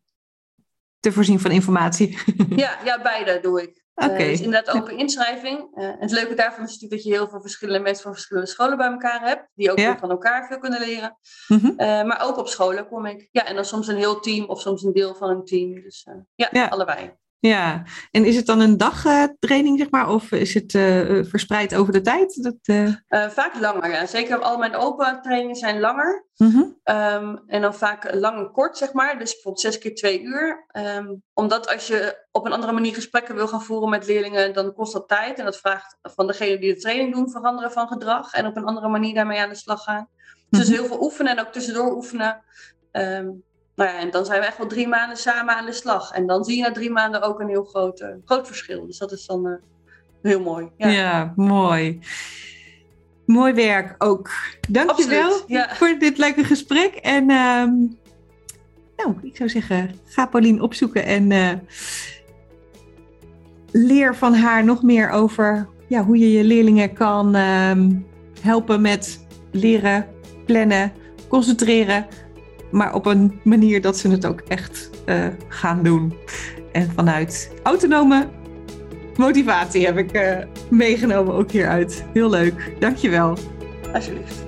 te voorzien van informatie? ja, ja, beide doe ik. Eh, Oké. Okay. Uh, dus inderdaad open inschrijving. en het leuke daarvan is natuurlijk dat je heel veel verschillende mensen van verschillende scholen bij elkaar hebt. Die ook ja. van elkaar veel kunnen leren. Mm -hmm. maar ook op scholen kom ik. Ja, en dan soms een heel team of soms een deel van een team. Dus ja, ja, allebei. Ja, en is het dan een dagtraining, zeg maar, of is het uh, verspreid over de tijd? Dat, uh... Uh, vaak langer, ja. Zeker al mijn open trainingen zijn langer. -hmm. um, en dan vaak lang en kort, zeg maar. Dus bijvoorbeeld zes keer twee uur. Um, omdat als je op een andere manier gesprekken wil gaan voeren met leerlingen, dan kost dat tijd. En dat vraagt van degene die de training doen veranderen van gedrag. En op een andere manier daarmee aan de slag gaan. Dus -hmm. heel veel oefenen en ook tussendoor oefenen. Um, nou ja, en dan zijn we echt wel drie maanden samen aan de slag. En dan zie je na drie maanden ook een heel groot, uh, groot verschil. Dus dat is dan uh, heel mooi. Ja. ja, mooi. Mooi werk ook. Dankjewel ja. voor dit leuke gesprek. En uh, nou, ik zou zeggen, ga Pauline opzoeken en uh, leer van haar nog meer over ja, hoe je je leerlingen kan ehm, helpen met leren, plannen, concentreren maar op een manier dat ze het ook echt uh, gaan doen. En vanuit autonome motivatie heb ik uh, meegenomen ook hieruit. Heel leuk. Dankjewel. Alsjeblieft.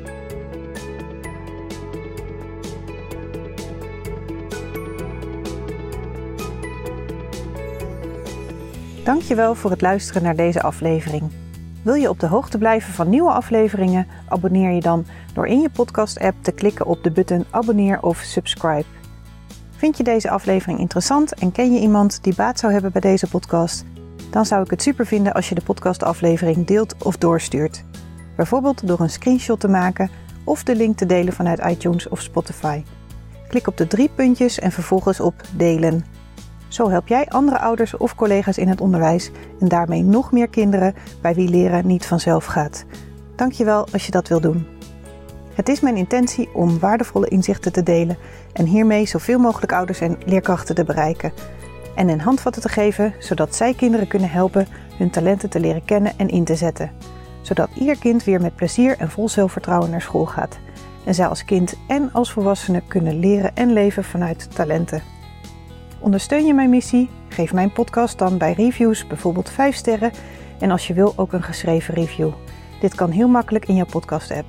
Dankjewel voor het luisteren naar deze aflevering. Wil je op de hoogte blijven van nieuwe afleveringen? Abonneer je dan door in je podcast-app te klikken op de button abonneer of subscribe. Vind je deze aflevering interessant en ken je iemand die baat zou hebben bij deze podcast? Dan zou ik het super vinden als je de podcastaflevering deelt of doorstuurt. Bijvoorbeeld door een screenshot te maken of de link te delen vanuit iTunes of Spotify. Klik op de drie puntjes en vervolgens op delen. Zo help jij andere ouders of collega's in het onderwijs en daarmee nog meer kinderen bij wie leren niet vanzelf gaat. Dankjewel als je dat wil doen. Het is mijn intentie om waardevolle inzichten te delen en hiermee zoveel mogelijk ouders en leerkrachten te bereiken. En een handvatten te geven zodat zij kinderen kunnen helpen hun talenten te leren kennen en in te zetten. Zodat ieder kind weer met plezier en vol zelfvertrouwen naar school gaat. en zij als kind en als volwassene kunnen leren en leven vanuit talenten. Ondersteun je mijn missie? Geef mijn podcast dan bij reviews bijvoorbeeld 5 sterren en als je wil ook een geschreven review. Dit kan heel makkelijk in jouw podcast-app.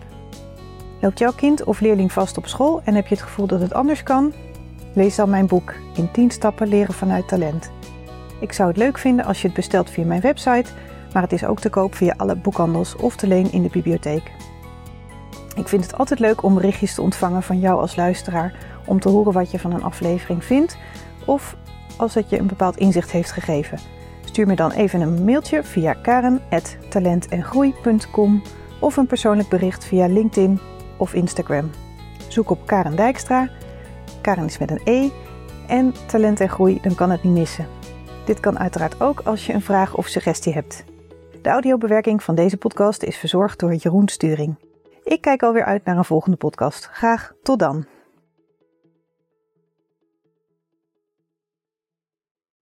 Loopt jouw kind of leerling vast op school en heb je het gevoel dat het anders kan? Lees dan mijn boek In 10 stappen leren vanuit talent. Ik zou het leuk vinden als je het bestelt via mijn website, maar het is ook te koop via alle boekhandels of te leen in de bibliotheek. Ik vind het altijd leuk om berichtjes te ontvangen van jou als luisteraar om te horen wat je van een aflevering vindt of als het je een bepaald inzicht heeft gegeven. Stuur me dan even een mailtje via karen.talentengroei.com of een persoonlijk bericht via LinkedIn of Instagram. Zoek op Karen Dijkstra. Karen is met een E. En talent en groei, dan kan het niet missen. Dit kan uiteraard ook als je een vraag of suggestie hebt. De audiobewerking van deze podcast is verzorgd door Jeroen Sturing. Ik kijk alweer uit naar een volgende podcast. Graag tot dan.